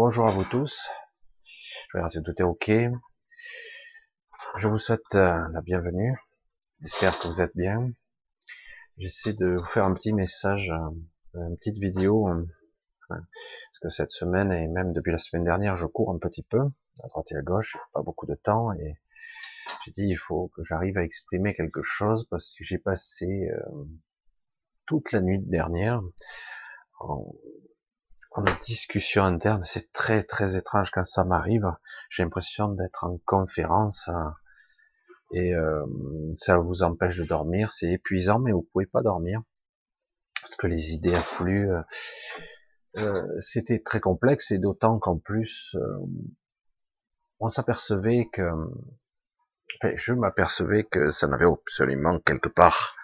Bonjour à vous tous. Je vais si tout est ok. Je vous souhaite euh, la bienvenue. J'espère que vous êtes bien. J'essaie de vous faire un petit message, euh, une petite vidéo, euh, parce que cette semaine et même depuis la semaine dernière, je cours un petit peu à droite et à gauche, pas beaucoup de temps, et j'ai dit il faut que j'arrive à exprimer quelque chose parce que j'ai passé toute la nuit dernière en, en discussion interne. C'est très très étrange quand ça m'arrive. J'ai l'impression d'être en conférence hein, et euh, ça vous empêche de dormir. C'est épuisant, mais vous pouvez pas dormir parce que les idées affluent. Euh, euh C'était très complexe et d'autant qu'en plus euh, on s'apercevait que, enfin, je m'apercevais que ça n'avait absolument quelque part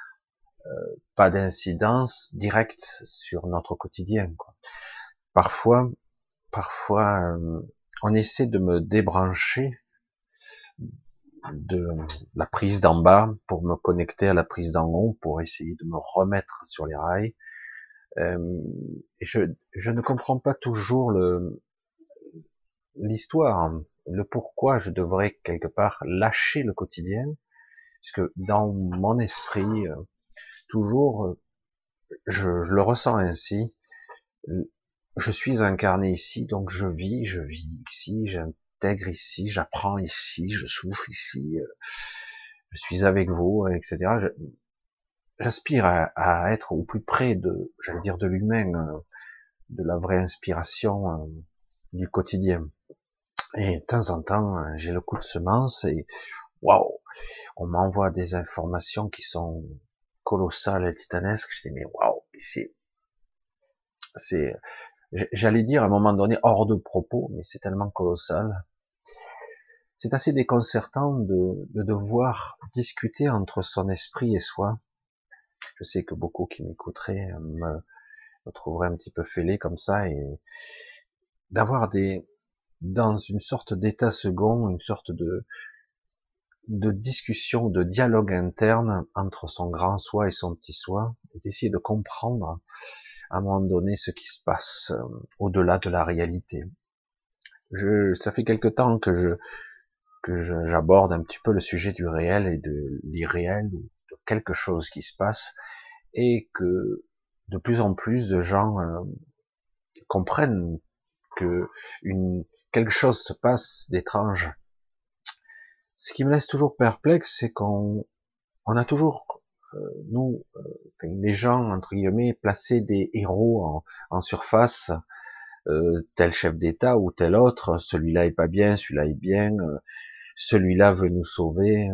euh, pas d'incidence directe sur notre quotidien. Quoi parfois, parfois, euh, on essaie de me débrancher de la prise d'en bas pour me connecter à la prise d'en haut, pour essayer de me remettre sur les rails. Euh, je, ne comprends pas toujours l'histoire, le pourquoi je devrais quelque part lâcher le quotidien, puisque dans mon esprit, euh, toujours, je le ressens ainsi, je suis incarné ici, donc je vis, je vis ici, j'intègre ici, j'apprends ici, je souffre ici, euh, je suis avec vous, etc. J'aspire à, être au plus près de, j'allais dire, de l'humain, euh, de la vraie inspiration euh, du quotidien. Et de temps en temps, j'ai le coup de semence et waouh, on m'envoie des informations qui sont colossales et titanesques. Je dis mais waouh, c'est c'est j'allais dire à un moment donné hors de propos, mais c'est tellement colossal. C'est assez déconcertant de, de, devoir discuter entre son esprit et soi. Je sais que beaucoup qui m'écouteraient me, me trouveraient un petit peu fêlé comme ça et d'avoir des dans une sorte d'état second, une sorte de de discussion, de dialogue interne entre son grand soi et son petit soi, et d'essayer de comprendre à un moment donné ce qui se passe euh, au-delà de la réalité. Je, ça fait quelque temps que je que j'aborde un petit peu le sujet du réel et de l'irréel ou de quelque chose qui se passe et que de plus en plus de gens euh, comprennent que une quelque chose se passe d'étrange. Ce qui me laisse toujours perplexe, c'est qu'on on a toujours nous, euh, les gens entre guillemets, placer des héros en, surface, euh, tel chef d'État ou tel autre, celui-là est pas bien, celui-là est bien, celui-là veut nous sauver.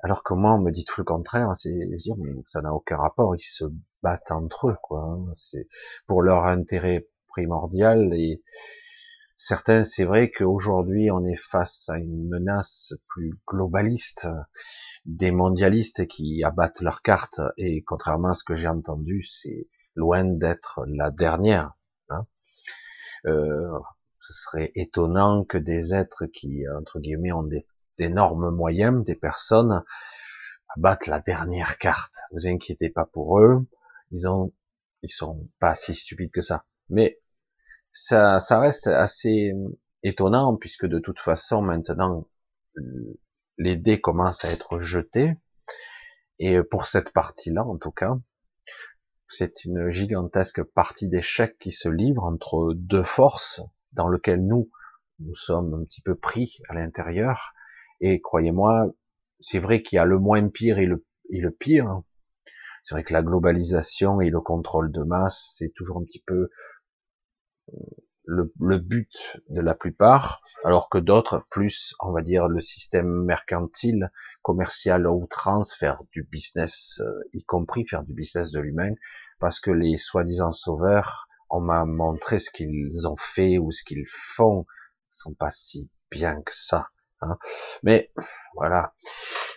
alors que moi, on me dit tout le contraire, c'est dire, mais ça n'a aucun rapport, ils se battent entre eux, quoi. Hein. C'est pour leur intérêt primordial et certains, c'est vrai qu'aujourd'hui, on est face à une menace plus globaliste des mondialistes qui abattent leurs cartes et contrairement à ce que j'ai entendu, c'est loin d'être la dernière. Hein. Euh, ce serait étonnant que des êtres qui, entre guillemets, ont d'énormes moyens, des personnes, abattent la dernière carte. Vous inquiétez pas pour eux. Disons, ils sont pas si stupides que ça. Mais ça, ça reste assez étonnant puisque de toute façon, maintenant, les dés commencent à être jetés. Et pour cette partie-là, en tout cas, c'est une gigantesque partie d'échecs qui se livre entre deux forces dans lesquelles nous, nous sommes un petit peu pris à l'intérieur. Et croyez-moi, c'est vrai qu'il y a le moins pire et le, et le pire. C'est vrai que la globalisation et le contrôle de masse, c'est toujours un petit peu le, le, but de la plupart, alors que d'autres, plus, on va dire, le système mercantile, commercial à outrance, faire du business, euh, y compris faire du business de l'humain, parce que les soi-disant sauveurs, on m'a montré ce qu'ils ont fait ou ce qu'ils font, sont pas si bien que ça. Hein. Mais voilà,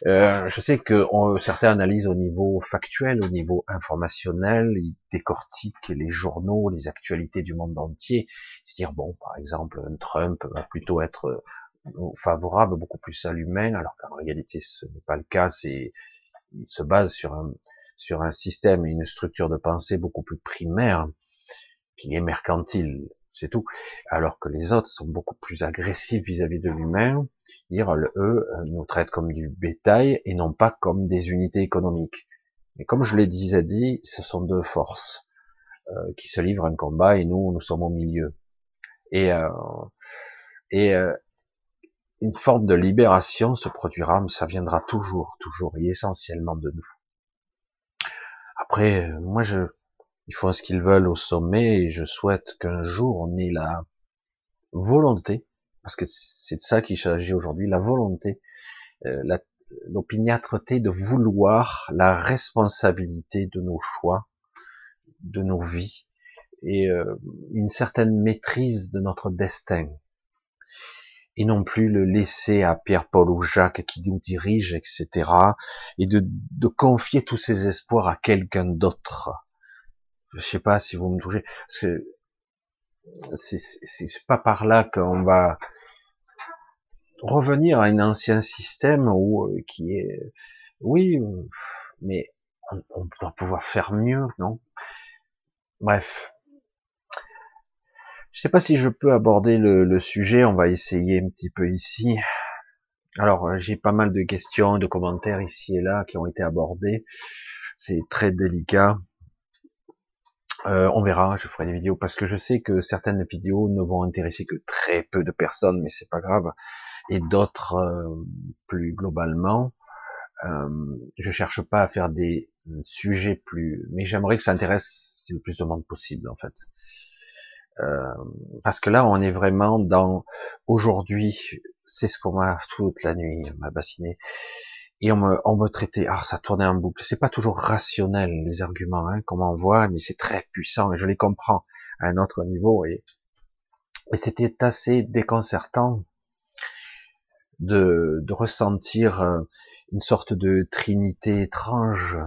euh, je sais que certains analysent au niveau factuel, au niveau informationnel, ils décortiquent les journaux, les actualités du monde entier. dire bon, par exemple, Trump va plutôt être euh, favorable beaucoup plus à l'humain, alors qu'en réalité ce n'est pas le cas. C'est il se base sur un sur un système et une structure de pensée beaucoup plus primaire qui est mercantile. C'est tout. Alors que les autres sont beaucoup plus agressifs vis-à-vis de l'humain, dire eux euh, nous traitent comme du bétail et non pas comme des unités économiques. Et comme je l'ai déjà dit, ce sont deux forces euh, qui se livrent un combat et nous, nous sommes au milieu. Et, euh, et euh, une forme de libération se produira, mais ça viendra toujours, toujours et essentiellement de nous. Après, moi, je, ils font ce qu'ils veulent au sommet et je souhaite qu'un jour on ait la volonté, parce que c'est de ça qu'il s'agit aujourd'hui, la volonté, euh, l'opiniâtreté de vouloir la responsabilité de nos choix, de nos vies et euh, une certaine maîtrise de notre destin et non plus le laisser à Pierre-Paul ou Jacques qui nous dirige, etc. et de, de confier tous ses espoirs à quelqu'un d'autre. Je sais pas si vous me touchez, parce que c'est pas par là qu'on va revenir à un ancien système où euh, qui est, oui, mais on, on doit pouvoir faire mieux, non? Bref, je sais pas si je peux aborder le, sujet, on va essayer un petit peu ici. Alors, euh, j'ai pas mal de questions, de commentaires ici et là qui ont été abordés. C'est très délicat. Euh, on verra, je ferai des vidéos parce que je sais que certaines vidéos ne vont intéresser que très peu de personnes, mais c'est pas grave. Et d'autres, euh, plus globalement, euh, je cherche pas à faire des sujets plus, mais j'aimerais que ça intéresse le plus de monde possible en fait. Euh, parce que là, on est vraiment dans aujourd'hui, c'est ce qu'on m'a toute la nuit, m'a bassiné. Et on me, on me traitait, ah, ça tournait en boucle. C'est pas toujours rationnel, les arguments, hein, comme on voit, mais c'est très puissant, et je les comprends à un autre niveau, et, et c'était assez déconcertant de, de ressentir euh, une sorte de trinité étrange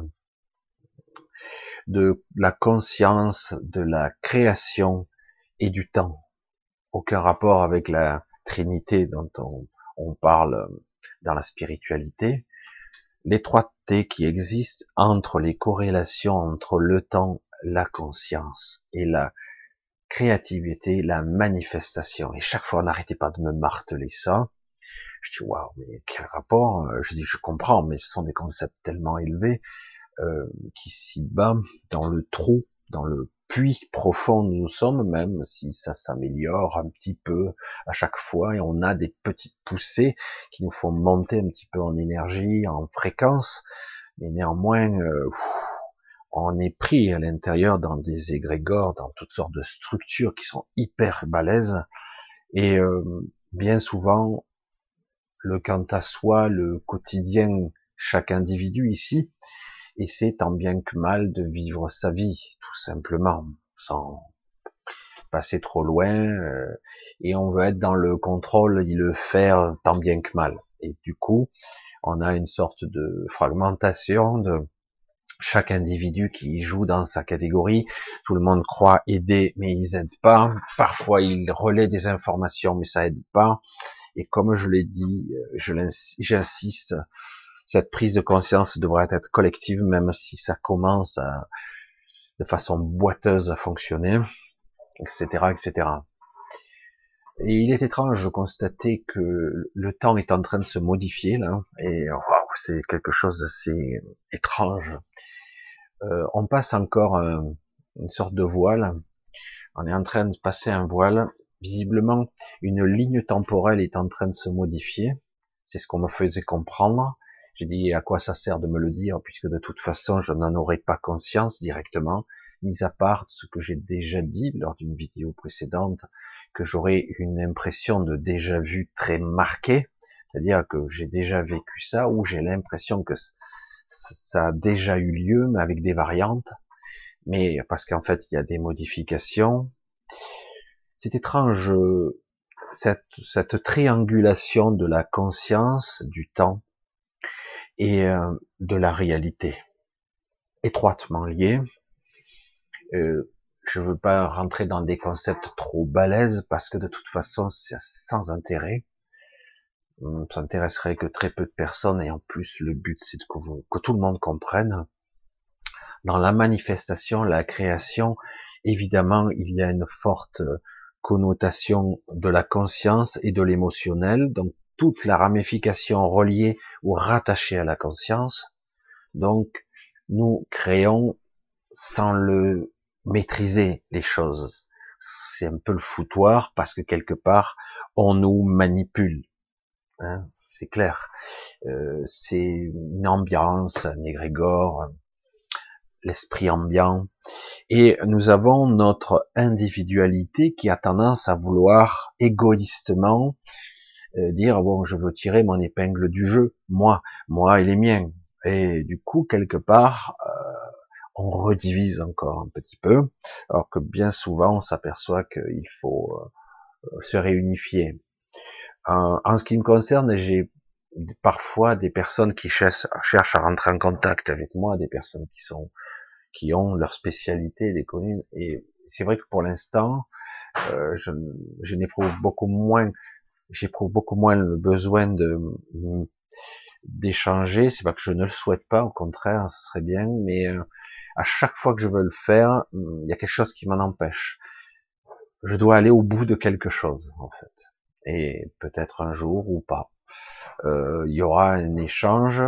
de la conscience, de la création et du temps. Aucun rapport avec la Trinité dont on, parle dans la spiritualité. L'étroiteté qui existe entre les corrélations entre le temps, la conscience et la créativité, la manifestation. Et chaque fois, on n'arrêtait pas de me marteler ça. Je dis, waouh, mais quel rapport Je dis, je comprends, mais ce sont des concepts tellement élevés euh, qui s'y bat dans le trou, dans le puits profond nous sommes, même si ça s'améliore un petit peu à chaque fois, et on a des petites poussées qui nous font monter un petit peu en énergie, en fréquence, mais néanmoins, euh, on est pris à l'intérieur dans des égrégores, dans toutes sortes de structures qui sont hyper balèzes, et euh, bien souvent, le quant à soi, le quotidien, chaque individu ici, c'est tant bien que mal de vivre sa vie, tout simplement, sans passer trop loin, euh, et on veut être dans le contrôle et le faire tant bien que mal. Et du coup, on a une sorte de fragmentation de chaque individu qui joue dans sa catégorie. Tout le monde croit aider, mais ils aident pas. Parfois, ils relaient des informations, mais ça aide pas. Et comme je l'ai dit, euh, j'insiste, cette prise de conscience devrait être collective, même si ça commence à, de façon boiteuse à fonctionner, etc., etc. Et il est étrange de constater que le temps est en train de se modifier là, et waouh, c'est quelque chose d'assez étrange. Euh, on passe encore une sorte de voile. On est en train de passer un voile. Visiblement, une ligne temporelle est en train de se modifier. C'est ce qu'on me faisait comprendre. J'ai dit à quoi ça sert de me le dire puisque de toute façon je n'en aurais pas conscience directement, mis à part ce que j'ai déjà dit lors d'une vidéo précédente, que j'aurais une impression de déjà vu très marquée, c'est-à-dire que j'ai déjà vécu ça ou j'ai l'impression que ça a déjà eu lieu mais avec des variantes, mais parce qu'en fait il y a des modifications. C'est étrange cette, cette triangulation de la conscience, du temps, et euh, de la réalité, étroitement liés. Euh, je veux pas rentrer dans des concepts trop balèzes parce que de toute façon c'est sans intérêt. Ça intéresserait que très peu de personnes et en plus le but c'est que, que tout le monde comprenne. Dans la manifestation, la création, évidemment il y a une forte connotation de la conscience et de l'émotionnel, donc toute la ramification reliée ou rattachée à la conscience. Donc, nous créons sans le maîtriser les choses. C'est un peu le foutoir parce que quelque part, on nous manipule. Hein, c'est clair. Euh, c'est une ambiance, un égrégore, l'esprit ambiant. Et nous avons notre individualité qui a tendance à vouloir égoïstement dire bon, je veux tirer mon épingle du jeu, moi, moi et les miens. Et du coup, quelque part, euh, on redivise encore un petit peu, alors que bien souvent, on s'aperçoit qu'il faut euh, se réunifier. en ce qui me concerne, j'ai parfois des personnes qui cherchent, cherchent à rentrer en contact avec moi, des personnes qui sont qui ont leur spécialité, des communes. Et c'est vrai que pour l'instant, euh, je, je n'éprouve beaucoup moins, j'éprouve beaucoup moins le besoin de d'échanger. C'est pas que je ne le souhaite pas, au contraire, ce serait bien, mais euh, à chaque fois que je veux le faire, il y a quelque chose qui m'en empêche. Je dois aller au bout de quelque chose, en fait. Et peut-être un jour ou pas. Euh, il y aura un échange,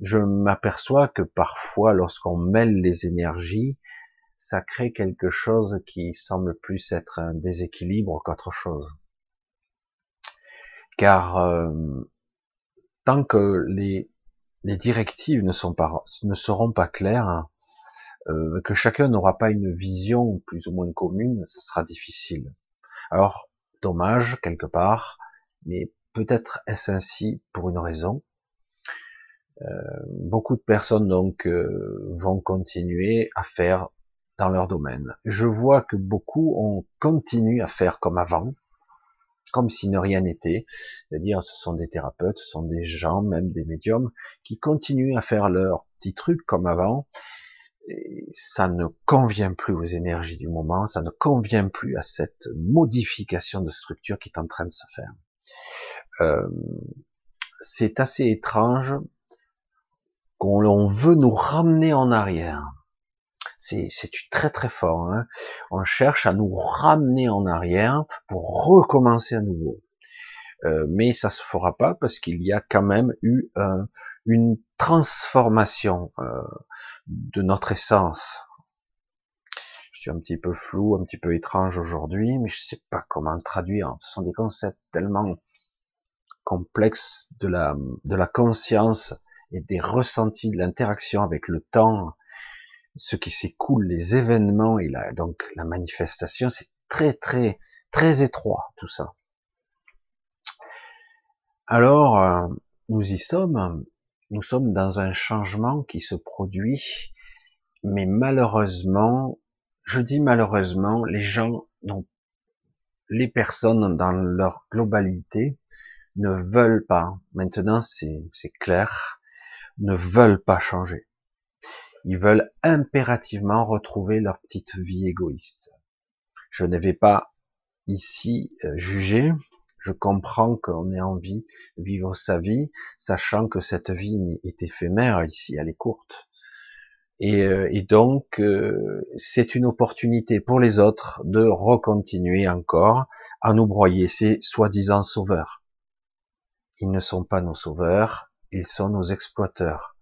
je m'aperçois que parfois, lorsqu'on mêle les énergies, ça crée quelque chose qui semble plus être un déséquilibre qu'autre chose. Car euh, tant que les, directives ne, seront pas claires, euh, que chacun n'aura pas une vision plus ou moins commune, ce sera difficile. Alors, dommage quelque part, mais peut-être est-ce ainsi pour une raison, euh, beaucoup de personnes donc vont continuer à faire dans leur domaine. Je vois que beaucoup ont continué à faire comme avant, comme si ne rien n'était. C'est-à-dire, ce sont des thérapeutes, ce sont des gens, même des médiums, qui continuent à faire leur petit truc comme avant. Et ça ne convient plus aux énergies du moment, ça ne convient plus à cette modification de structure qui est en train de se faire. Euh, c'est assez étrange qu'on veut nous ramener en arrière. C'est très très fort. Hein. on cherche à nous ramener en arrière pour recommencer à nouveau. Euh, mais ça se fera pas parce qu'il y a quand même eu euh, une transformation euh, de notre essence. Je suis un petit peu flou, un petit peu étrange aujourd'hui, mais je sais pas comment le traduire. Ce sont des concepts tellement complexes de la de la conscience et des ressentis de l'interaction avec le temps, ce qui s'écoule, les événements et la, donc la manifestation, c'est très très très étroit tout ça. Alors euh, nous y sommes, nous sommes dans un changement qui se produit, mais malheureusement, je dis malheureusement, les gens, les personnes dans leur globalité ne veulent pas. Maintenant, c'est clair ne veulent pas changer. Ils veulent impérativement retrouver leur petite vie égoïste. Je ne vais pas ici euh, juger. Je comprends qu'on ait envie de vivre sa vie, sachant que cette vie est éphémère ici, elle est courte. Et, euh, donc, euh, c'est une opportunité pour les autres de recontinuer encore à nous broyer ces soi-disant sauveurs. Ils ne sont pas nos sauveurs, ils sont nos exploiteurs.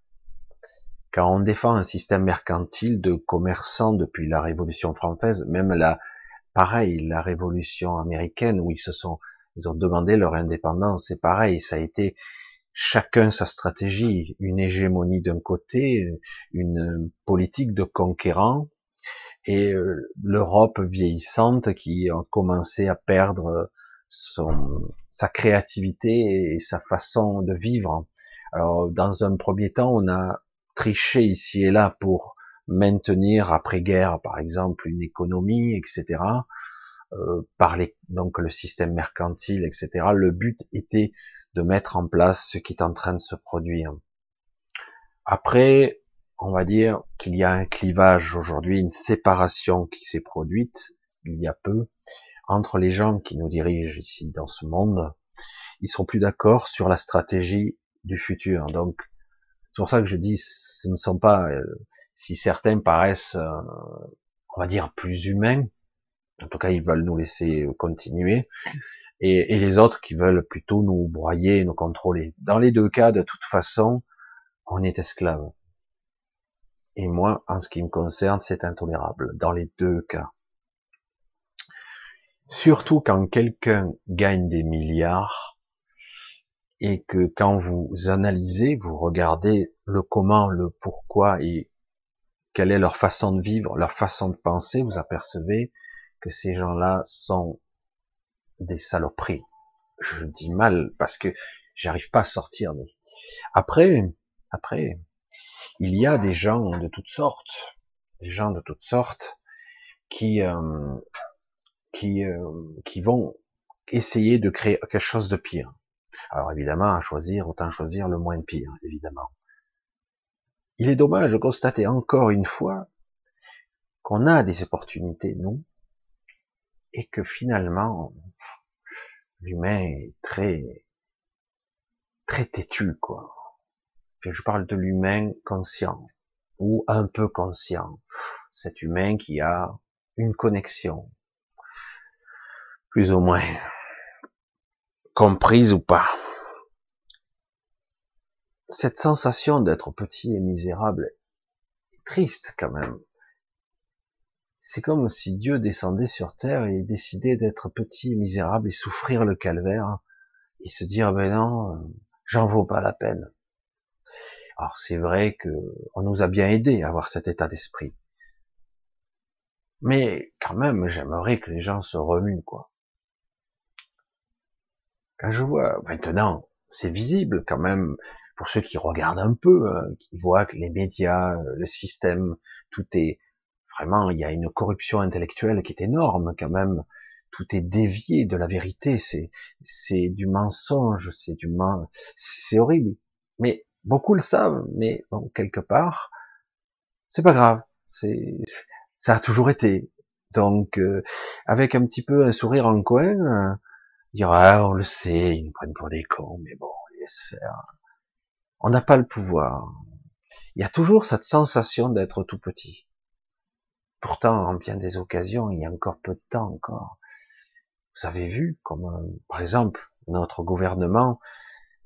Quand on défend un système mercantile de commerçants depuis la Révolution française, même la, pareil, la Révolution américaine où ils se sont, ils ont demandé leur indépendance, c'est pareil, ça a été chacun sa stratégie, une hégémonie d'un côté, une politique de conquérant, et euh, l'Europe vieillissante qui a commencé à perdre son, sa créativité et sa façon de vivre. Alors, dans un premier temps, on a triché ici et là pour maintenir après-guerre, par exemple, une économie, etc. Euh, par les, donc le système mercantile, etc. Le but était de mettre en place ce qui est en train de se produire. Après, on va dire qu'il y a un clivage aujourd'hui, une séparation qui s'est produite il y a peu entre les gens qui nous dirigent ici dans ce monde. Ils sont plus d'accord sur la stratégie du futur. Donc, c'est pour ça que je dis, ce ne sont pas, euh, si certains paraissent, euh, on va dire, plus humains, En tout cas, ils veulent nous laisser continuer. Et, et les autres qui veulent plutôt nous broyer, nous contrôler. Dans les deux cas, de toute façon, on est esclave. Et moi, en ce qui me concerne, c'est intolérable. Dans les deux cas. Surtout quand quelqu'un gagne des milliards et que quand vous analysez, vous regardez le comment, le pourquoi et quelle est leur façon de vivre, leur façon de penser, vous apercevez que ces gens-là sont des saloperies. Je dis mal parce que j'arrive pas à sortir. Après, après, il y a des gens de toutes sortes, des gens de toutes sortes qui euh, qui euh, qui vont essayer de créer quelque chose de pire. Alors évidemment, à choisir, autant choisir le moins pire, évidemment. Il est dommage de constater encore une fois qu'on a des opportunités, nous, et que finalement, l'humain est très, très têtu, quoi. Je parle de l'humain conscient, ou un peu conscient. Cet humain qui a une connexion, plus ou moins, comprise ou pas cette sensation d'être petit et misérable est triste quand même. C'est comme si Dieu descendait sur terre et décidait d'être petit et misérable et souffrir le calvaire et se dire ben non, j'en vaux pas la peine. Alors c'est vrai que on nous a bien aidé à avoir cet état d'esprit. Mais quand même, j'aimerais que les gens se remuent, quoi. Je vois, maintenant, c'est visible quand même, pour ceux qui regardent un peu, euh, qui voient que les médias, euh, le système, tout est vraiment, il y a une corruption intellectuelle qui est énorme quand même. Tout est dévié de la vérité. C'est c'est du mensonge, c'est du c'est horrible. Mais beaucoup le savent, mais bon, quelque part, c'est pas grave. C'est ça a toujours été. Donc, euh, avec un petit peu un sourire en coin, euh, dire ah on le sait, ils nous prennent pour des cons, mais bon, laisse faire. On n'a pas le pouvoir. Il y a toujours cette sensation d'être tout petit. Pourtant, en bien des occasions, il y a encore peu de temps encore. Vous avez vu, comme euh, par exemple notre gouvernement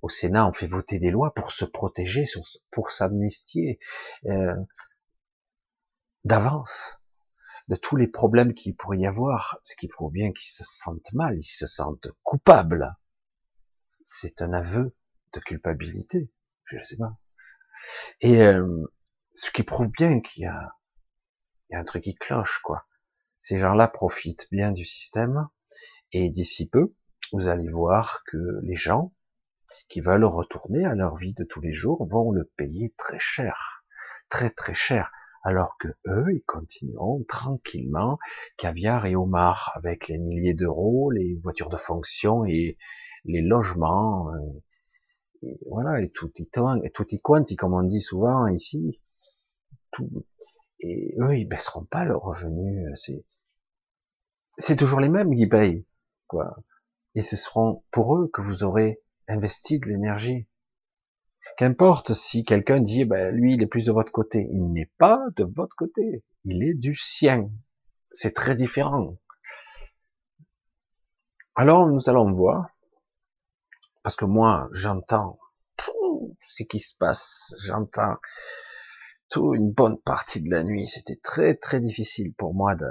au Sénat, on fait voter des lois pour se protéger, pour s'amnistier euh, d'avance de tous les problèmes qu'il pourrait y avoir, ce qui prouve bien qu'ils se sentent mal, ils se sentent coupables. C'est un aveu de culpabilité je sais pas. Et euh, ce qui prouve bien qu'il y a, il y a un truc qui cloche, quoi. Ces gens-là profitent bien du système, et d'ici peu, vous allez voir que les gens qui veulent retourner à leur vie de tous les jours vont le payer très cher, très très cher, alors que eux, ils continueront tranquillement, caviar et homard, avec les milliers d'euros, les voitures de fonction et les logements, voilà, et tout y et tout y quanti, comme on dit souvent ici. Tout, et eux, ils baisseront pas leurs revenus. C'est, c'est toujours les mêmes qui payent, quoi. Et ce seront pour eux que vous aurez investi de l'énergie. Qu'importe si quelqu'un dit, ben, lui, il est plus de votre côté. Il n'est pas de votre côté. Il est du sien. C'est très différent. Alors, nous allons voir parce que moi, j'entends ce qui se passe, j'entends tout une bonne partie de la nuit. C'était très très difficile pour moi de.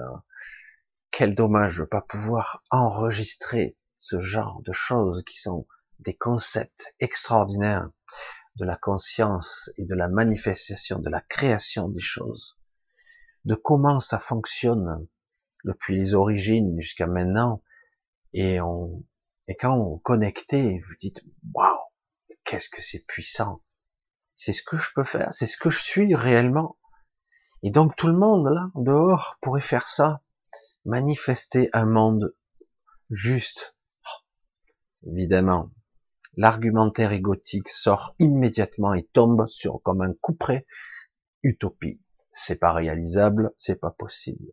Quel dommage de pas pouvoir enregistrer ce genre de choses qui sont des concepts extraordinaires de la conscience et de la manifestation, de la création des choses, de comment ça fonctionne depuis les origines jusqu'à maintenant, et on, et quand vous connectez, vous dites, waouh, qu'est-ce que c'est puissant. C'est ce que je peux faire, c'est ce que je suis réellement. Et donc tout le monde là, dehors, pourrait faire ça, manifester un monde juste. Oh, évidemment, l'argumentaire égotique sort immédiatement et tombe sur comme un coup près. Utopie. C'est pas réalisable, c'est pas possible.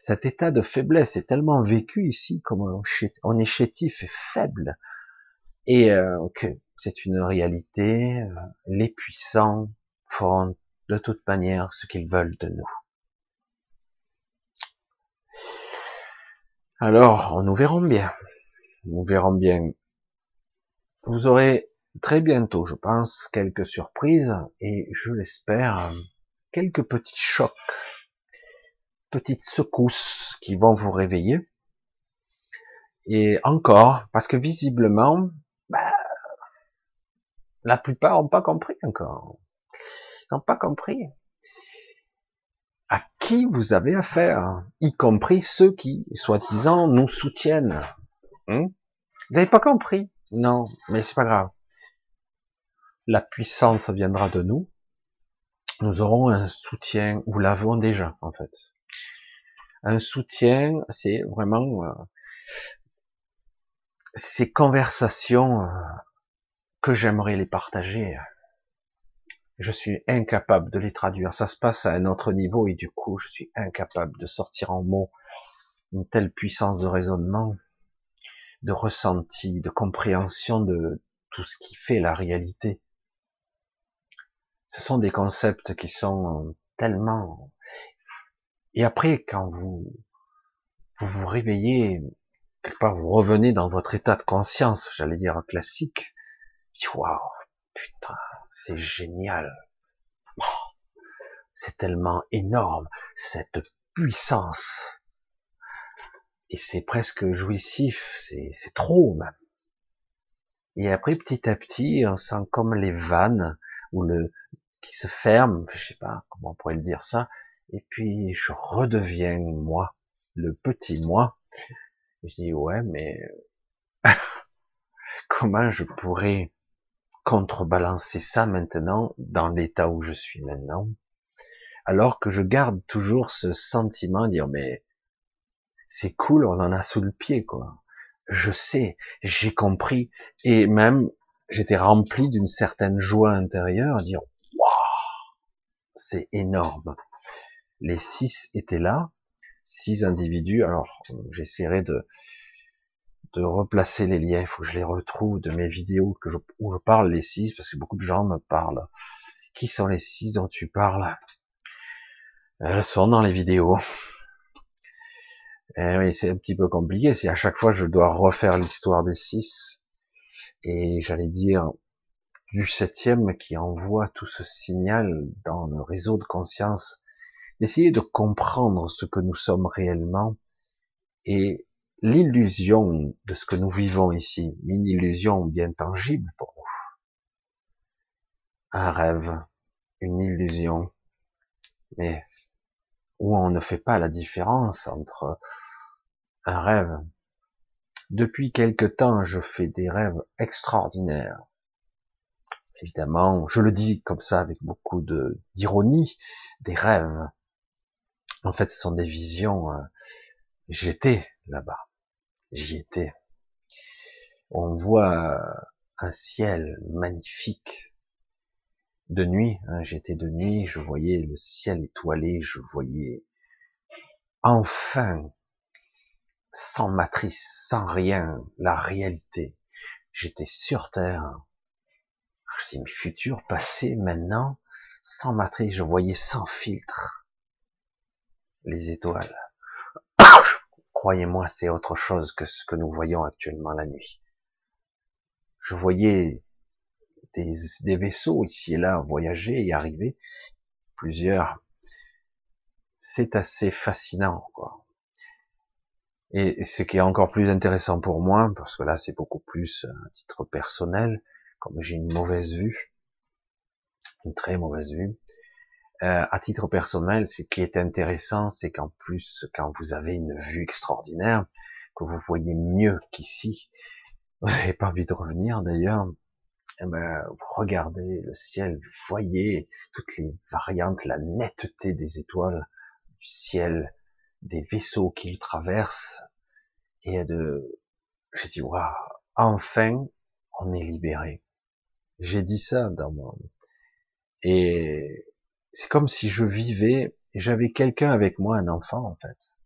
Cet état de faiblesse est tellement vécu ici, comme on est chétif et faible, et euh, que c'est une réalité. Euh, les puissants feront de toute manière ce qu'ils veulent de nous. Alors, nous verrons bien. Nous verrons bien. Vous aurez très bientôt, je pense, quelques surprises et je l'espère, quelques petits chocs, petites secousses qui vont vous réveiller. Et encore, parce que visiblement, bah, la plupart n'ont pas compris encore. Ils n'ont pas compris à qui vous avez affaire, y compris ceux qui, soi-disant, nous soutiennent. Hmm vous n'avez pas compris Non, mais c'est pas grave. La puissance viendra de nous. Nous aurons un soutien. Vous l'avons déjà, en fait. Un soutien, c'est vraiment euh, ces conversations euh, que j'aimerais les partager je suis incapable de les traduire. Ça se passe à un autre niveau et du coup, je suis incapable de sortir en mots une telle puissance de raisonnement, de ressenti, de compréhension de tout ce qui fait la réalité. Ce sont des concepts qui sont tellement... Et après, quand vous vous, vous réveillez, quelque part, vous revenez dans votre état de conscience, j'allais dire classique, waouh, putain, c'est génial. C'est tellement énorme, cette puissance. Et c'est presque jouissif, c'est trop même. Et après, petit à petit, on sent comme les vannes, ou le, qui se ferment, je sais pas comment on pourrait le dire ça, et puis je redeviens moi, le petit moi. je dis, ouais, mais comment je pourrais contrebalancer ça maintenant dans l'état où je suis maintenant, alors que je garde toujours ce sentiment de dire mais c'est cool, on en a sous le pied quoi. Je sais, j'ai compris et même j'étais rempli d'une certaine joie intérieure, à dire waouh, c'est énorme. Les six étaient là, six individus. Alors j'essaierai de de replacer les liens, il faut que je les retrouve de mes vidéos que je, où je parle les six, parce que beaucoup de gens me parlent. Qui sont les six dont tu parles? Elles sont dans les vidéos. Et oui, c'est un petit peu compliqué, c'est à chaque fois je dois refaire l'histoire des six, et j'allais dire du septième qui envoie tout ce signal dans le réseau de conscience, d'essayer de comprendre ce que nous sommes réellement, et l'illusion de ce que nous vivons ici, une illusion bien tangible pour nous. Un rêve, une illusion, mais où on ne fait pas la différence entre un rêve. Depuis quelque temps, je fais des rêves extraordinaires. Évidemment, je le dis comme ça avec beaucoup d'ironie, des rêves. En fait, ce sont des visions. Euh, j'étais là-bas. J'y étais. On voit un ciel magnifique. De nuit, hein, j'étais de nuit, je voyais le ciel étoilé, je voyais enfin, sans matrice, sans rien, la réalité. J'étais sur Terre. C'est mes futur, passé, maintenant, sans matrice, je voyais sans filtre les étoiles. Croyez-moi, c'est autre chose que ce que nous voyons actuellement la nuit. Je voyais des, vaisseaux ici et là voyager et arriver, plusieurs. C'est assez fascinant, quoi. Et ce qui est encore plus intéressant pour moi, parce que là c'est beaucoup plus un titre personnel, comme j'ai une mauvaise vue, une très mauvaise vue, euh, à titre personnel, ce qui est intéressant, c'est qu'en plus, quand vous avez une vue extraordinaire, que vous voyez mieux qu'ici, vous n'avez pas envie de revenir d'ailleurs, eh ben, regardez le ciel, vous voyez toutes les variantes, la netteté des étoiles, du ciel, des vaisseaux qui le traversent, et de, j'ai dit, waouh, enfin, on est libéré. J'ai dit ça dans mon, et c'est comme si je vivais j'avais quelqu'un avec moi, un enfant en fait.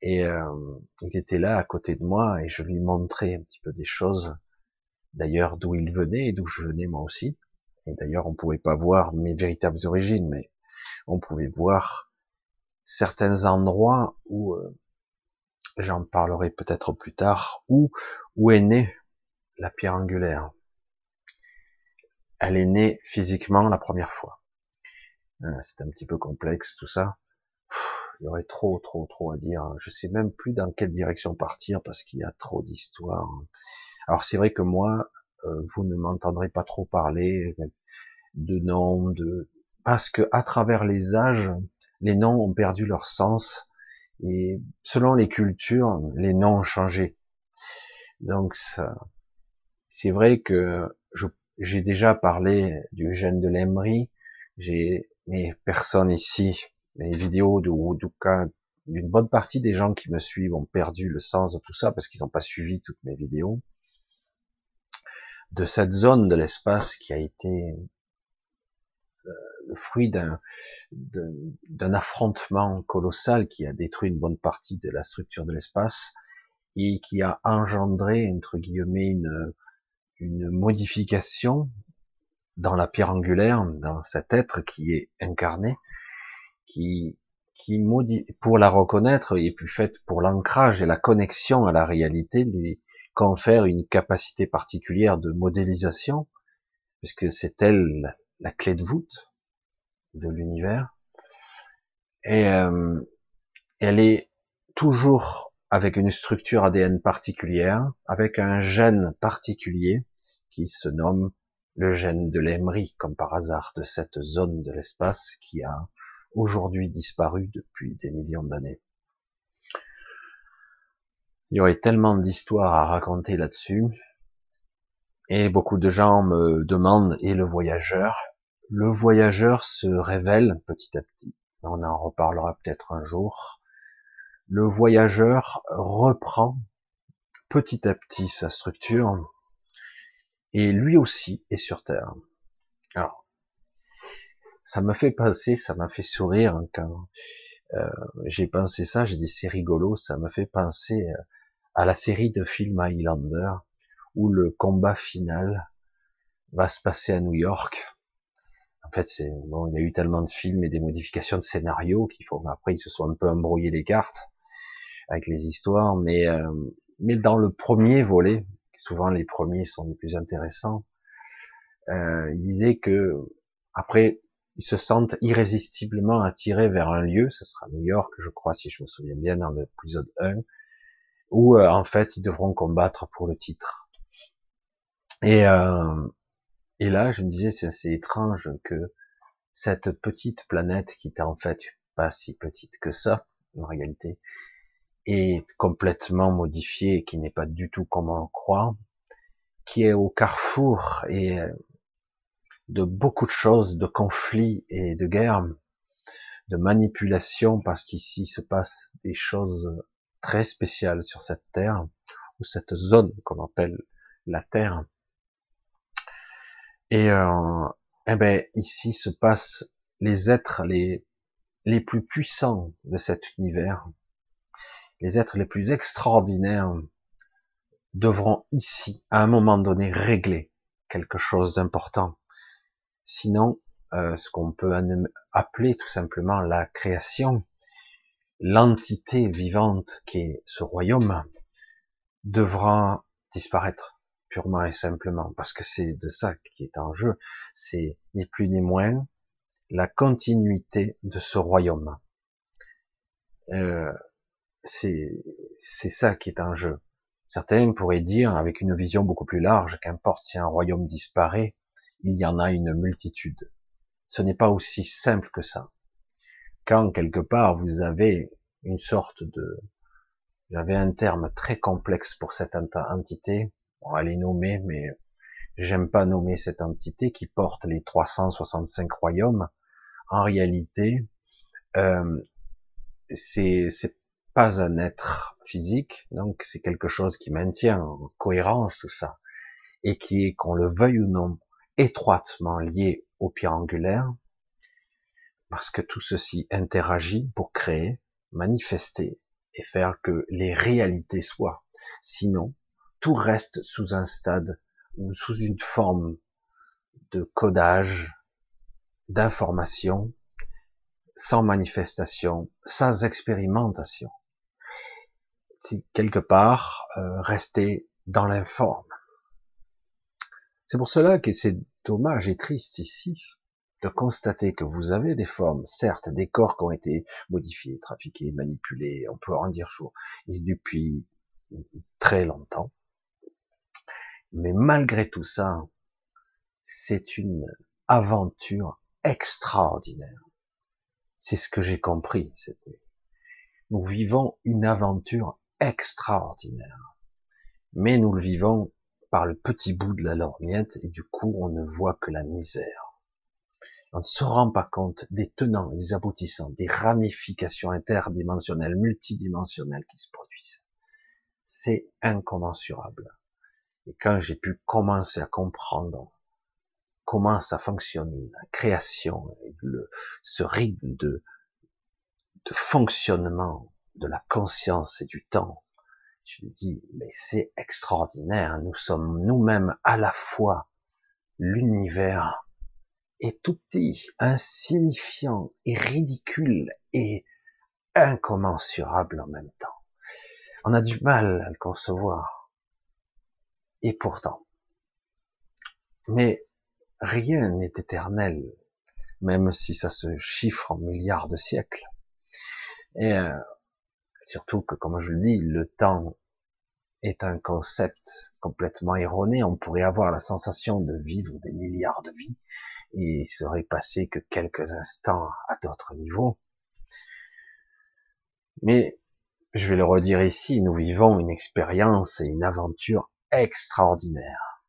Et euh, il était là à côté de moi et je lui montrais un petit peu des choses, d'ailleurs d'où il venait et d'où je venais moi aussi. Et d'ailleurs on pouvait pas voir mes véritables origines, mais on pouvait voir certains endroits où euh, j'en parlerai peut-être plus tard, où, où est née la pierre angulaire. Elle est née physiquement la première fois. Euh, c'est un petit peu complexe tout ça. il y aurait trop, trop, trop à dire. Je sais même plus dans quelle direction partir parce qu'il y a trop d'histoires. Alors c'est vrai que moi, euh, vous ne m'entendrez pas trop parler de noms, de parce que à travers les âges, les noms ont perdu leur sens et selon les cultures, les noms ont changé. Donc c'est vrai que j'ai déjà parlé du gène de l'Emery, j'ai mais personne ici, les vidéos de cas d'une bonne partie des gens qui me suivent ont perdu le sens de tout ça parce qu'ils n'ont pas suivi toutes mes vidéos de cette zone de l'espace qui a été euh, le fruit d'un affrontement colossal qui a détruit une bonne partie de la structure de l'espace et qui a engendré entre guillemets une une modification dans la pierre angulaire, dans cet être qui est incarné, qui qui modifie, pour la reconnaître et puis faite pour l'ancrage et la connexion à la réalité, lui confère une capacité particulière de modélisation, puisque c'est elle la clé de voûte de l'univers. Et euh, elle est toujours avec une structure ADN particulière, avec un gène particulier qui se nomme le gène de l'Emery, comme par hasard, de cette zone de l'espace qui a aujourd'hui disparu depuis des millions d'années. Il y aurait tellement d'histoires à raconter là-dessus. Et beaucoup de gens me demandent, et le voyageur? Le voyageur se révèle petit à petit. On en reparlera peut-être un jour. Le voyageur reprend petit à petit sa structure et lui aussi est sur Terre. Alors, ça me fait penser, ça m'a fait sourire quand euh, j'ai pensé ça, j'ai dit c'est rigolo, ça me fait penser euh, à la série de films Highlander, où le combat final va se passer à New York. En fait, c'est bon, il y a eu tellement de films et des modifications de scénario qu'il faut. Après, ils se sont un peu embrouillés les cartes avec les histoires, mais euh, mais dans le premier volet, souvent les premiers sont les plus intéressants. Euh, il disait que après, ils se sentent irrésistiblement attirés vers un lieu, ce sera New York, je crois, si je me souviens bien, dans l'épisode 1, où euh, en fait ils devront combattre pour le titre. Et, euh, et là, je me disais, c'est assez étrange que cette petite planète qui était en fait pas si petite que ça, en réalité, est complètement modifiée, qui n'est pas du tout comme on le croit, qui est au carrefour et euh, de beaucoup de choses, de conflits et de guerres, de manipulation, parce qu'ici se passe des choses très spécial sur cette terre, ou cette zone qu'on appelle la terre. Et euh, eh ben, ici se passent les êtres les, les plus puissants de cet univers, les êtres les plus extraordinaires devront ici, à un moment donné, régler quelque chose d'important. Sinon, euh, ce qu'on peut appeler tout simplement la création, l'entité vivante qui est ce royaume devra disparaître purement et simplement parce que c'est de ça qui est en jeu. C'est ni plus ni moins la continuité de ce royaume. Euh, c'est ça qui est en jeu. Certains pourraient dire, avec une vision beaucoup plus large, qu'importe si un royaume disparaît, il y en a une multitude. Ce n'est pas aussi simple que ça quand quelque part vous avez une sorte de, j'avais un terme très complexe pour cette entité, on va nommer, mais j'aime pas nommer cette entité qui porte les 365 royaumes. En réalité, euh, c'est c'est pas un être physique, donc c'est quelque chose qui maintient en cohérence tout ça, et qui est, qu'on le veuille ou non, étroitement lié au pierre angulaire, parce que tout ceci interagit pour créer, manifester et faire que les réalités soient. Sinon, tout reste sous un stade ou sous une forme de codage, d'information, sans manifestation, sans expérimentation. c'est quelque part euh, rester dans l'informe. C'est pour cela que c'est dommage et triste ici de constater que vous avez des formes, certes, des corps qui ont été modifiés, trafiqués, manipulés, on peut en dire chaud, depuis très longtemps. Mais malgré tout ça, c'est une aventure extraordinaire. C'est ce que j'ai compris. Nous vivons une aventure extraordinaire. Mais nous le vivons par le petit bout de la lorgnette et du coup on ne voit que la misère. On ne se rend pas compte des tenants, des aboutissants, des ramifications interdimensionnelles, multidimensionnelles qui se produisent. C'est incommensurable. Et quand j'ai pu commencer à comprendre comment ça fonctionne, la création, le, ce rythme de, de fonctionnement de la conscience et du temps, tu me dis, mais c'est extraordinaire, nous sommes nous-mêmes à la fois l'univers est tout petit, insignifiant et ridicule et incommensurable en même temps. On a du mal à le concevoir. Et pourtant. Mais rien n'est éternel, même si ça se chiffre en milliards de siècles. Et euh, surtout que, comme je le dis, le temps est un concept complètement erroné. On pourrait avoir la sensation de vivre des milliards de vies il serait passé que quelques instants à d'autres niveaux. Mais je vais le redire ici, nous vivons une expérience et une aventure extraordinaire.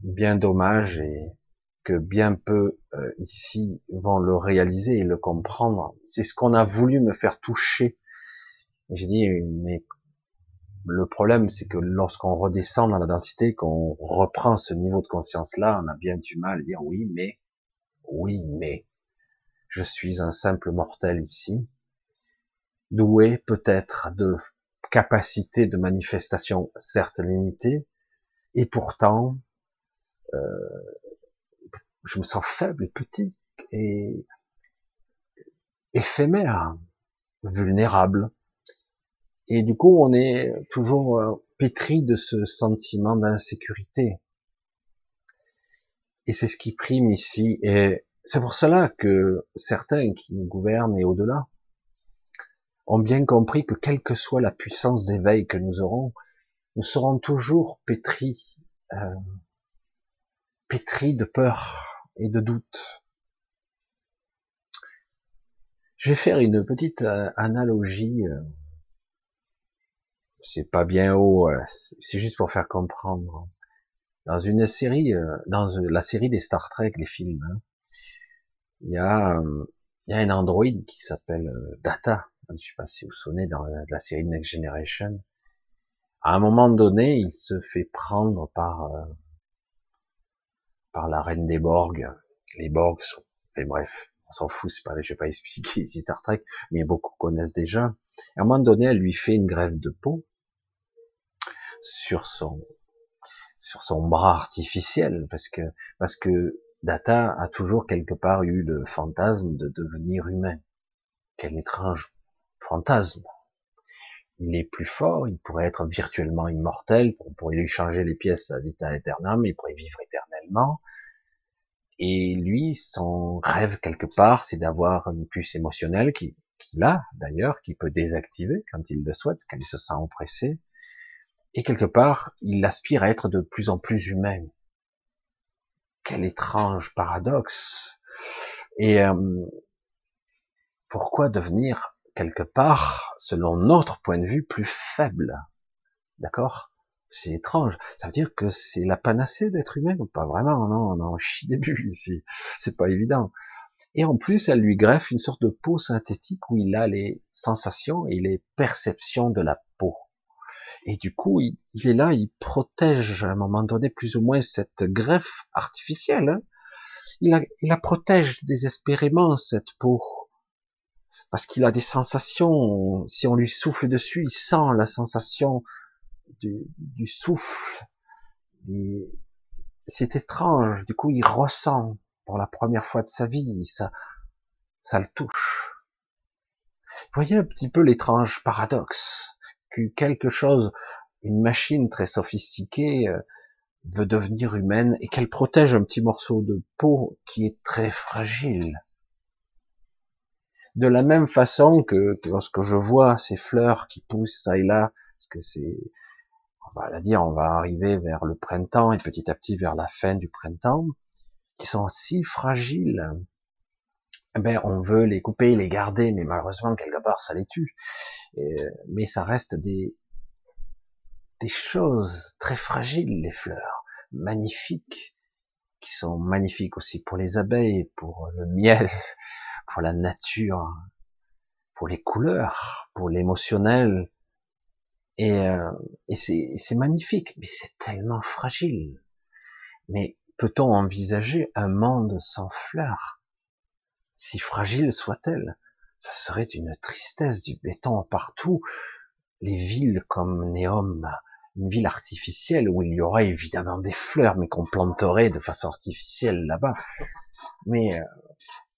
Bien dommage et que bien peu euh, ici vont le réaliser et le comprendre. C'est ce qu'on a voulu me faire toucher. J'ai dit, mais le problème, c'est que lorsqu'on redescend dans la densité, qu'on reprend ce niveau de conscience-là, on a bien du mal à dire oui, mais, oui, mais, je suis un simple mortel ici, doué peut-être de capacité de manifestation certes limitée, et pourtant, euh, je me sens faible et petit et éphémère, vulnérable. Et du coup, on est toujours euh, pétri de ce sentiment d'insécurité. Et c'est ce qui prime ici. Et c'est pour cela que certains qui nous gouvernent et au-delà ont bien compris que quelle que soit la puissance d'éveil que nous aurons, nous serons toujours pétris, euh, pétris de peur et de doute. Je vais faire une petite euh, analogie c'est pas bien haut, euh, c'est juste pour faire comprendre. Dans une série, euh, dans la série des Star Trek, les films, hein, il y a, euh, il y a un androïde qui s'appelle Data. Je ne sais pas si vous souvenez dans la, série Next Generation. À un moment donné, il se fait prendre par par la reine des Borg. Les Borg sont, enfin bref, on s'en fout, c'est pas, je vais pas expliquer ici Star Trek, mais beaucoup connaissent déjà. À un moment donné, elle lui fait une grève de peau sur son sur son bras artificiel parce que parce que Data a toujours quelque part eu le fantasme de devenir humain. Quel étrange fantasme. Il est plus fort, il pourrait être virtuellement immortel, on pourrait lui changer les pièces à vita aeternam, il pourrait vivre éternellement. Et lui, son rêve quelque part, c'est d'avoir une puce émotionnelle qui qu'il a d'ailleurs, qui peut désactiver quand il le souhaite, quand il se sent oppressé, et quelque part, il aspire à être de plus en plus humain. Quel étrange paradoxe. Et euh, pourquoi devenir quelque part, selon notre point de vue, plus faible? D'accord? C'est étrange. Ça veut dire que c'est la panacée d'être humain Pas vraiment, non, on en chie des ici. C'est pas évident. Et en plus, elle lui greffe une sorte de peau synthétique où il a les sensations et les perceptions de la peau. Et du coup, il, est là, il protège à un moment donné plus ou moins cette greffe artificielle. Hein. Il, la, protège désespérément, cette peau. Parce qu'il a des sensations, si on lui souffle dessus, il sent la sensation du, souffle. C'est étrange, du coup il ressent pour la première fois de sa vie, ça, ça le touche. Voyez un petit peu l'étrange paradoxe quelque chose, une machine très sophistiquée euh, veut devenir humaine et qu'elle protège un petit morceau de peau qui est très fragile. De la même façon que, lorsque je vois ces fleurs qui poussent ça et là, parce que c'est, on va la dire, on va arriver vers le printemps et petit à petit vers la fin du printemps, qui sont si fragiles, ben on veut les couper, les garder, mais malheureusement quelque part ça les tue. mais ça reste des des choses très fragiles, les fleurs, magnifiques, qui sont magnifiques aussi pour les abeilles, pour le miel, pour la nature, pour les couleurs, pour l'émotionnel. Et, euh, et c'est magnifique, mais c'est tellement fragile. Mais peut-on envisager un monde sans fleurs? Si fragile soit-elle, ça serait une tristesse du béton partout. Les villes comme Néom, une ville artificielle où il y aurait évidemment des fleurs, mais qu'on planterait de façon artificielle là-bas. Mais euh,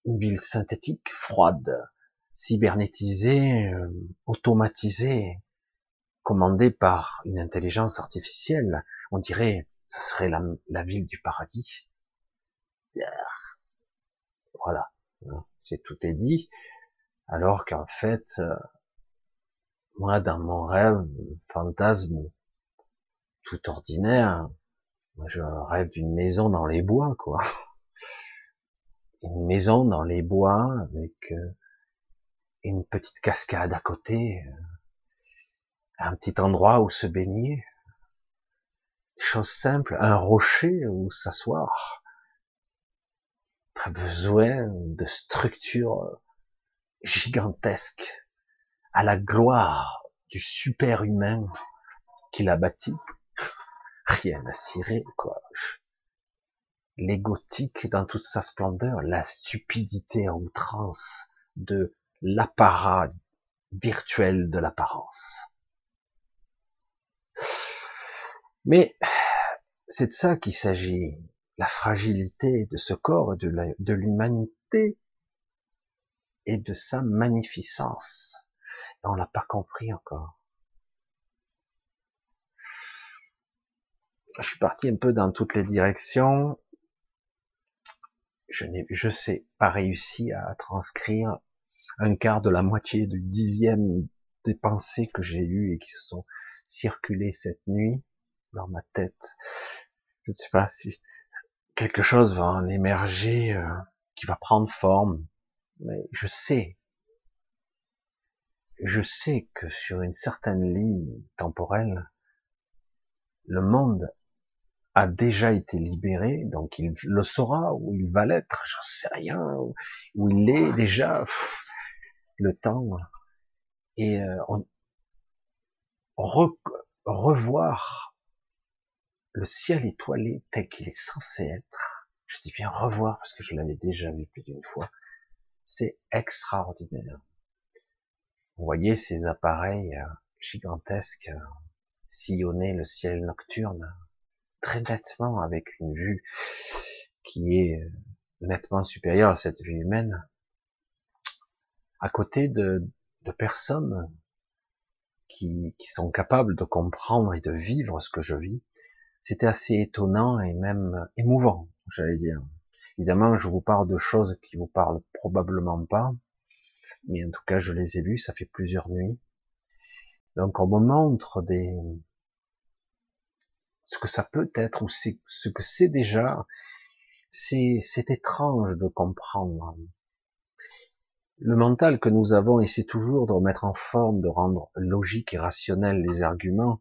une ville synthétique, froide, cybernétisée, euh, automatisée, commandée par une intelligence artificielle, on dirait ce serait la, la ville du paradis. Voilà, c'est tout est dit. Alors qu'en fait, euh, moi, dans mon rêve, fantasme tout ordinaire, je rêve d'une maison dans les bois, quoi une maison dans les bois avec euh, une petite cascade à côté, euh, un petit endroit où se baigner, chose simple, un rocher où s'asseoir. Pas besoin de structures gigantesques à la gloire du super humain qui l'a bâti. Rien à cirer, quoi l'égotique dans toute sa splendeur, la stupidité à outrance de l'apparat virtuel de l'apparence. Mais c'est de ça qu'il s'agit, la fragilité de ce corps, de l'humanité et de sa magnificence. On l'a pas compris encore. Je suis parti un peu dans toutes les directions je n'ai, je sais, pas réussi à transcrire un quart de la moitié du dixième des pensées que j'ai eues et qui se sont circulées cette nuit dans ma tête. Je ne sais pas si quelque chose va en émerger, euh, qui va prendre forme, mais je sais, je sais que sur une certaine ligne temporelle, le monde a déjà été libéré, donc il le saura, ou il va l'être, j'en sais rien, où il est déjà, le temps, et euh, revoir le ciel étoilé tel qu'il est censé être, je dis bien revoir parce que je l'avais déjà vu plus d'une fois, c'est extraordinaire. Vous voyez ces appareils euh, gigantesques euh, sillonner le ciel nocturne, très nettement avec une vue qui est euh, nettement supérieure à cette vue humaine, à côté de, personnes qui, sont capables de comprendre et de vivre ce que je vis, c'était assez étonnant et même émouvant, j'allais dire. Évidemment, je vous parle de choses qui vous parlent probablement pas, mais en tout cas, je les ai vues, ça fait plusieurs nuits. Donc, on me montre des, ce que ça peut être ou ce que c'est déjà, c'est étrange de comprendre. Le mental que nous avons essaie toujours de remettre en forme, de rendre logique et rationnel les arguments.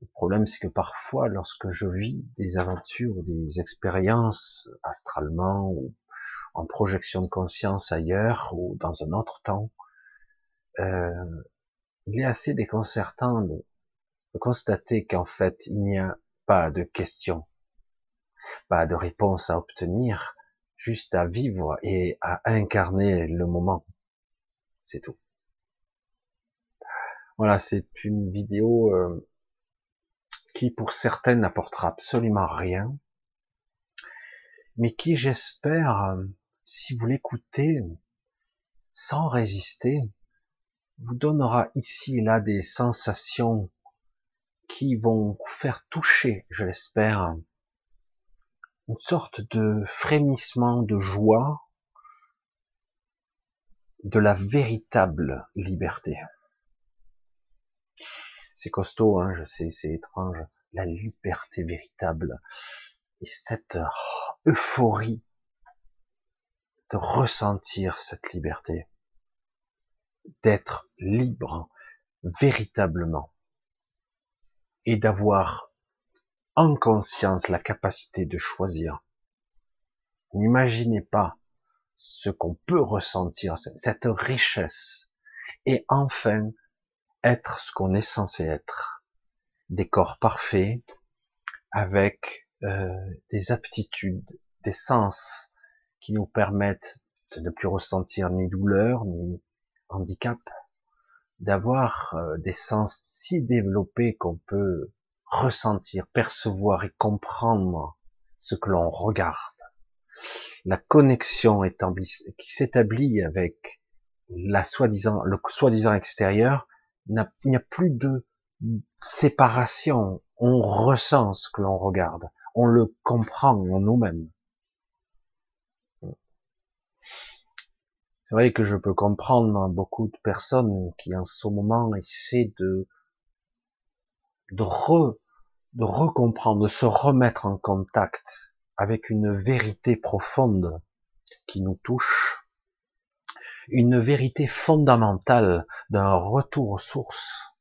Le problème, c'est que parfois, lorsque je vis des aventures, des expériences astralement ou en projection de conscience ailleurs ou dans un autre temps, euh, il est assez déconcertant de constater qu'en fait, il n'y a pas de questions, pas de réponses à obtenir, juste à vivre et à incarner le moment. C'est tout. Voilà, c'est une vidéo euh, qui pour certaines n'apportera absolument rien, mais qui j'espère, si vous l'écoutez sans résister, vous donnera ici et là des sensations qui vont vous faire toucher, je l'espère, une sorte de frémissement de joie de la véritable liberté. C'est costaud, hein, je sais, c'est étrange. La liberté véritable. Et cette euphorie de ressentir cette liberté. D'être libre véritablement. Et d'avoir en conscience la capacité de choisir. N'imaginez pas ce qu'on peut ressentir, cette richesse. Et enfin, être ce qu'on est censé être. Des corps parfaits, avec euh, des aptitudes, des sens qui nous permettent de ne plus ressentir ni douleur, ni handicap, d'avoir euh, des sens si développés qu'on peut ressentir, percevoir et comprendre ce que l'on regarde. La connexion qui s'établit avec la le soi-disant extérieur il n'y a plus de séparation. On ressent ce que l'on regarde. On le comprend en nous-mêmes. C'est vrai que je peux comprendre beaucoup de personnes qui en ce moment essaient de re de recomprendre, de se remettre en contact avec une vérité profonde qui nous touche, une vérité fondamentale d'un retour aux sources.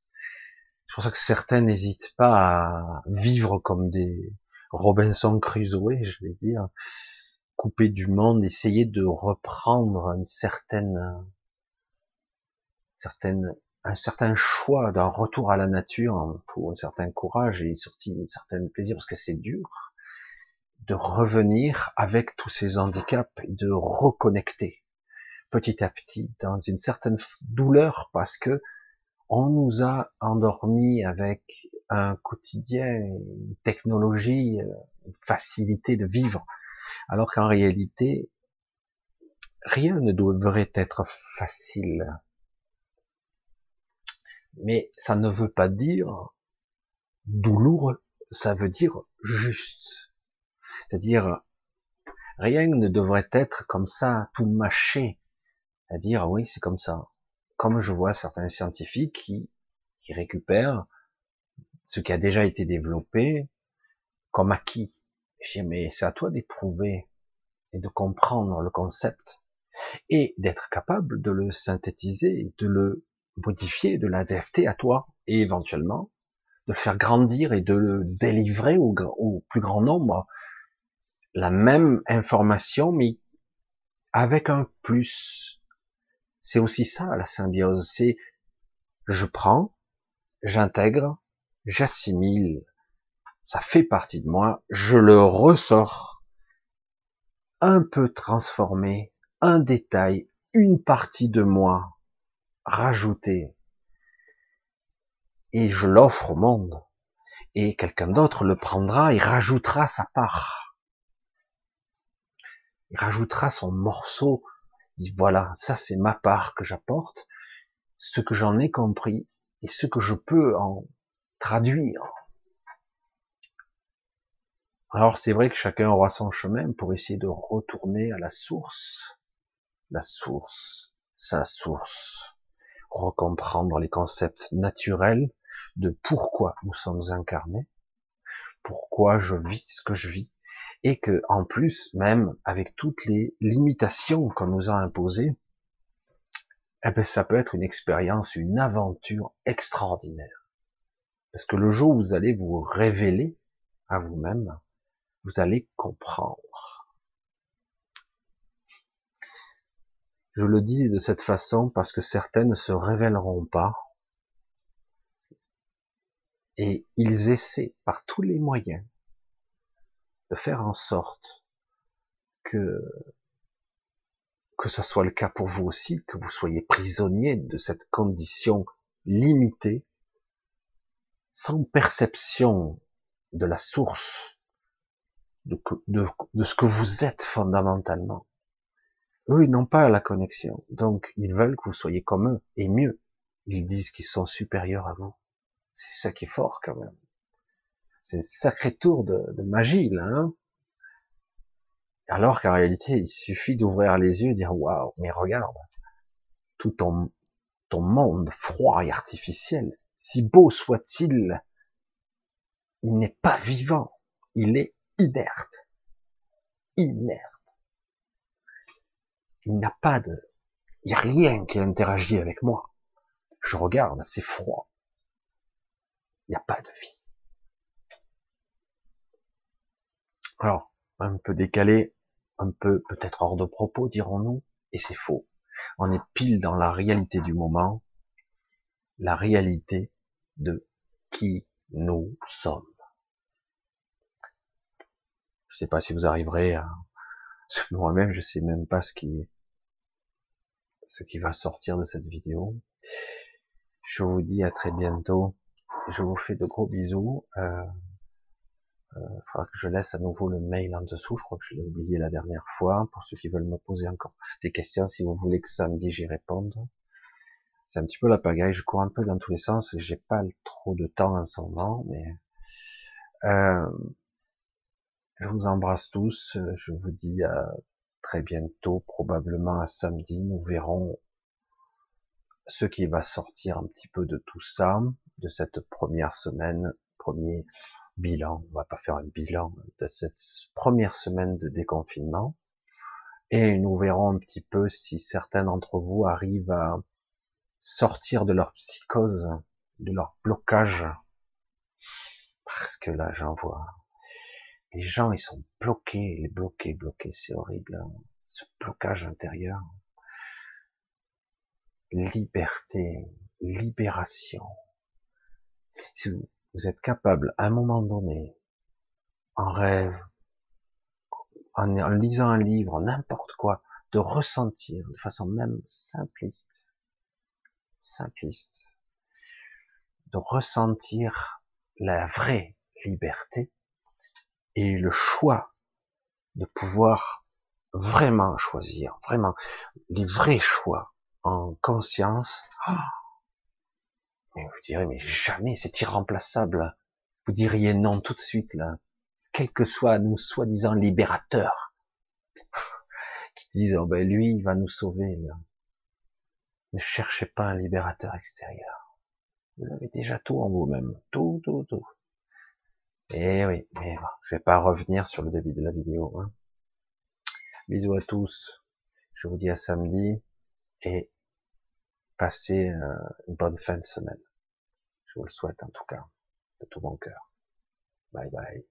C'est pour ça que certains n'hésitent pas à vivre comme des Robinson Crusoe, je vais dire, couper du monde, essayer de reprendre une certaine, certaine, un certain choix d'un retour à la nature pour un certain courage et un certain plaisir parce que c'est dur de revenir avec tous ces handicaps et de reconnecter petit à petit dans une certaine douleur parce que on nous a endormis avec un quotidien, une technologie, une facilité de vivre, alors qu'en réalité, rien ne devrait être facile. Mais ça ne veut pas dire douloureux, ça veut dire juste. C'est-à-dire, rien ne devrait être comme ça, tout mâché, à dire oui, c'est comme ça. Comme je vois certains scientifiques qui, qui récupèrent ce qui a déjà été développé comme acquis. Je dis, mais c'est à toi d'éprouver et de comprendre le concept et d'être capable de le synthétiser, de le modifier, de l'adapter à toi et éventuellement de le faire grandir et de le délivrer au, au plus grand nombre. La même information, mais avec un plus, c'est aussi ça la symbiose, c'est je prends, j'intègre, j'assimile, ça fait partie de moi, je le ressors, un peu transformé, un détail, une partie de moi rajoutée, et je l'offre au monde, et quelqu'un d'autre le prendra et rajoutera sa part. Il rajoutera son morceau dit voilà, ça c'est ma part que j'apporte, ce que j'en ai compris et ce que je peux en traduire. Alors c'est vrai que chacun aura son chemin pour essayer de retourner à la source, la source, sa source, recomprendre les concepts naturels de pourquoi nous sommes incarnés, pourquoi je vis ce que je vis, et que en plus, même avec toutes les limitations qu'on nous a imposées, eh ben, ça peut être une expérience, une aventure extraordinaire. Parce que le jour où vous allez vous révéler à vous-même, vous allez comprendre. Je le dis de cette façon parce que certaines ne se révéleront pas. Et ils essaient par tous les moyens de faire en sorte que que ça soit le cas pour vous aussi, que vous soyez prisonnier de cette condition limitée, sans perception de la source, de, de, de ce que vous êtes fondamentalement. Eux, ils n'ont pas la connexion, donc ils veulent que vous soyez comme eux, et mieux. ils disent qu'ils sont supérieurs à vous. C'est ça qui est fort quand même. C'est un sacré tour de, magie là. Hein alors qu'en réalité, il suffit d'ouvrir les yeux et dire waouh, mais regarde, tout ton, ton monde froid et artificiel, si beau soit-il, il n'est pas vivant, il est inerte. Inerte. Il n'a pas de, il n'y a rien qui interagit avec moi. Je regarde, c'est froid. Il n'y a pas de vie. Alors, un peu décalé, un peu peut-être hors de propos, dirons-nous, et c'est faux. On est pile dans la réalité du moment, la réalité de qui nous sommes. Je sais pas si vous arriverez à, moi-même, je sais même pas ce qui, ce qui va sortir de cette vidéo. Je vous dis à très bientôt. Je vous fais de gros bisous. Euh, il euh, faudra que je laisse à nouveau le mail en dessous. Je crois que je l'ai oublié la dernière fois. Pour ceux qui veulent me poser encore des questions, si vous voulez que samedi j'y réponde. C'est un petit peu la pagaille. Je cours un peu dans tous les sens. J'ai pas trop de temps en ce moment, mais euh, je vous embrasse tous. Je vous dis à très bientôt, probablement à samedi. Nous verrons ce qui va sortir un petit peu de tout ça, de cette première semaine, premier bilan, on va pas faire un bilan de cette première semaine de déconfinement, et nous verrons un petit peu si certains d'entre vous arrivent à sortir de leur psychose, de leur blocage, parce que là j'en vois, les gens ils sont bloqués, les bloqués, bloqués, c'est horrible, hein. ce blocage intérieur, liberté, libération. Vous êtes capable, à un moment donné, en rêve, en, lisant un livre, n'importe quoi, de ressentir de façon même simpliste, simpliste, de ressentir la vraie liberté et le choix de pouvoir vraiment choisir, vraiment les vrais choix en conscience. Ah, mais vous direz, mais jamais, c'est irremplaçable. Vous diriez non tout de suite, là. Quel que soit nous soi-disant libérateurs, qui disent, oh ben lui, il va nous sauver, là. Ne cherchez pas un libérateur extérieur. Vous avez déjà tout en vous-même. Tout, tout, tout. Et eh oui, mais bon, je vais pas revenir sur le début de la vidéo. Hein. Bisous à tous. Je vous dis à samedi. Et Passez euh, une bonne fin de semaine. Je vous le souhaite en tout cas, de tout mon cœur. Bye bye.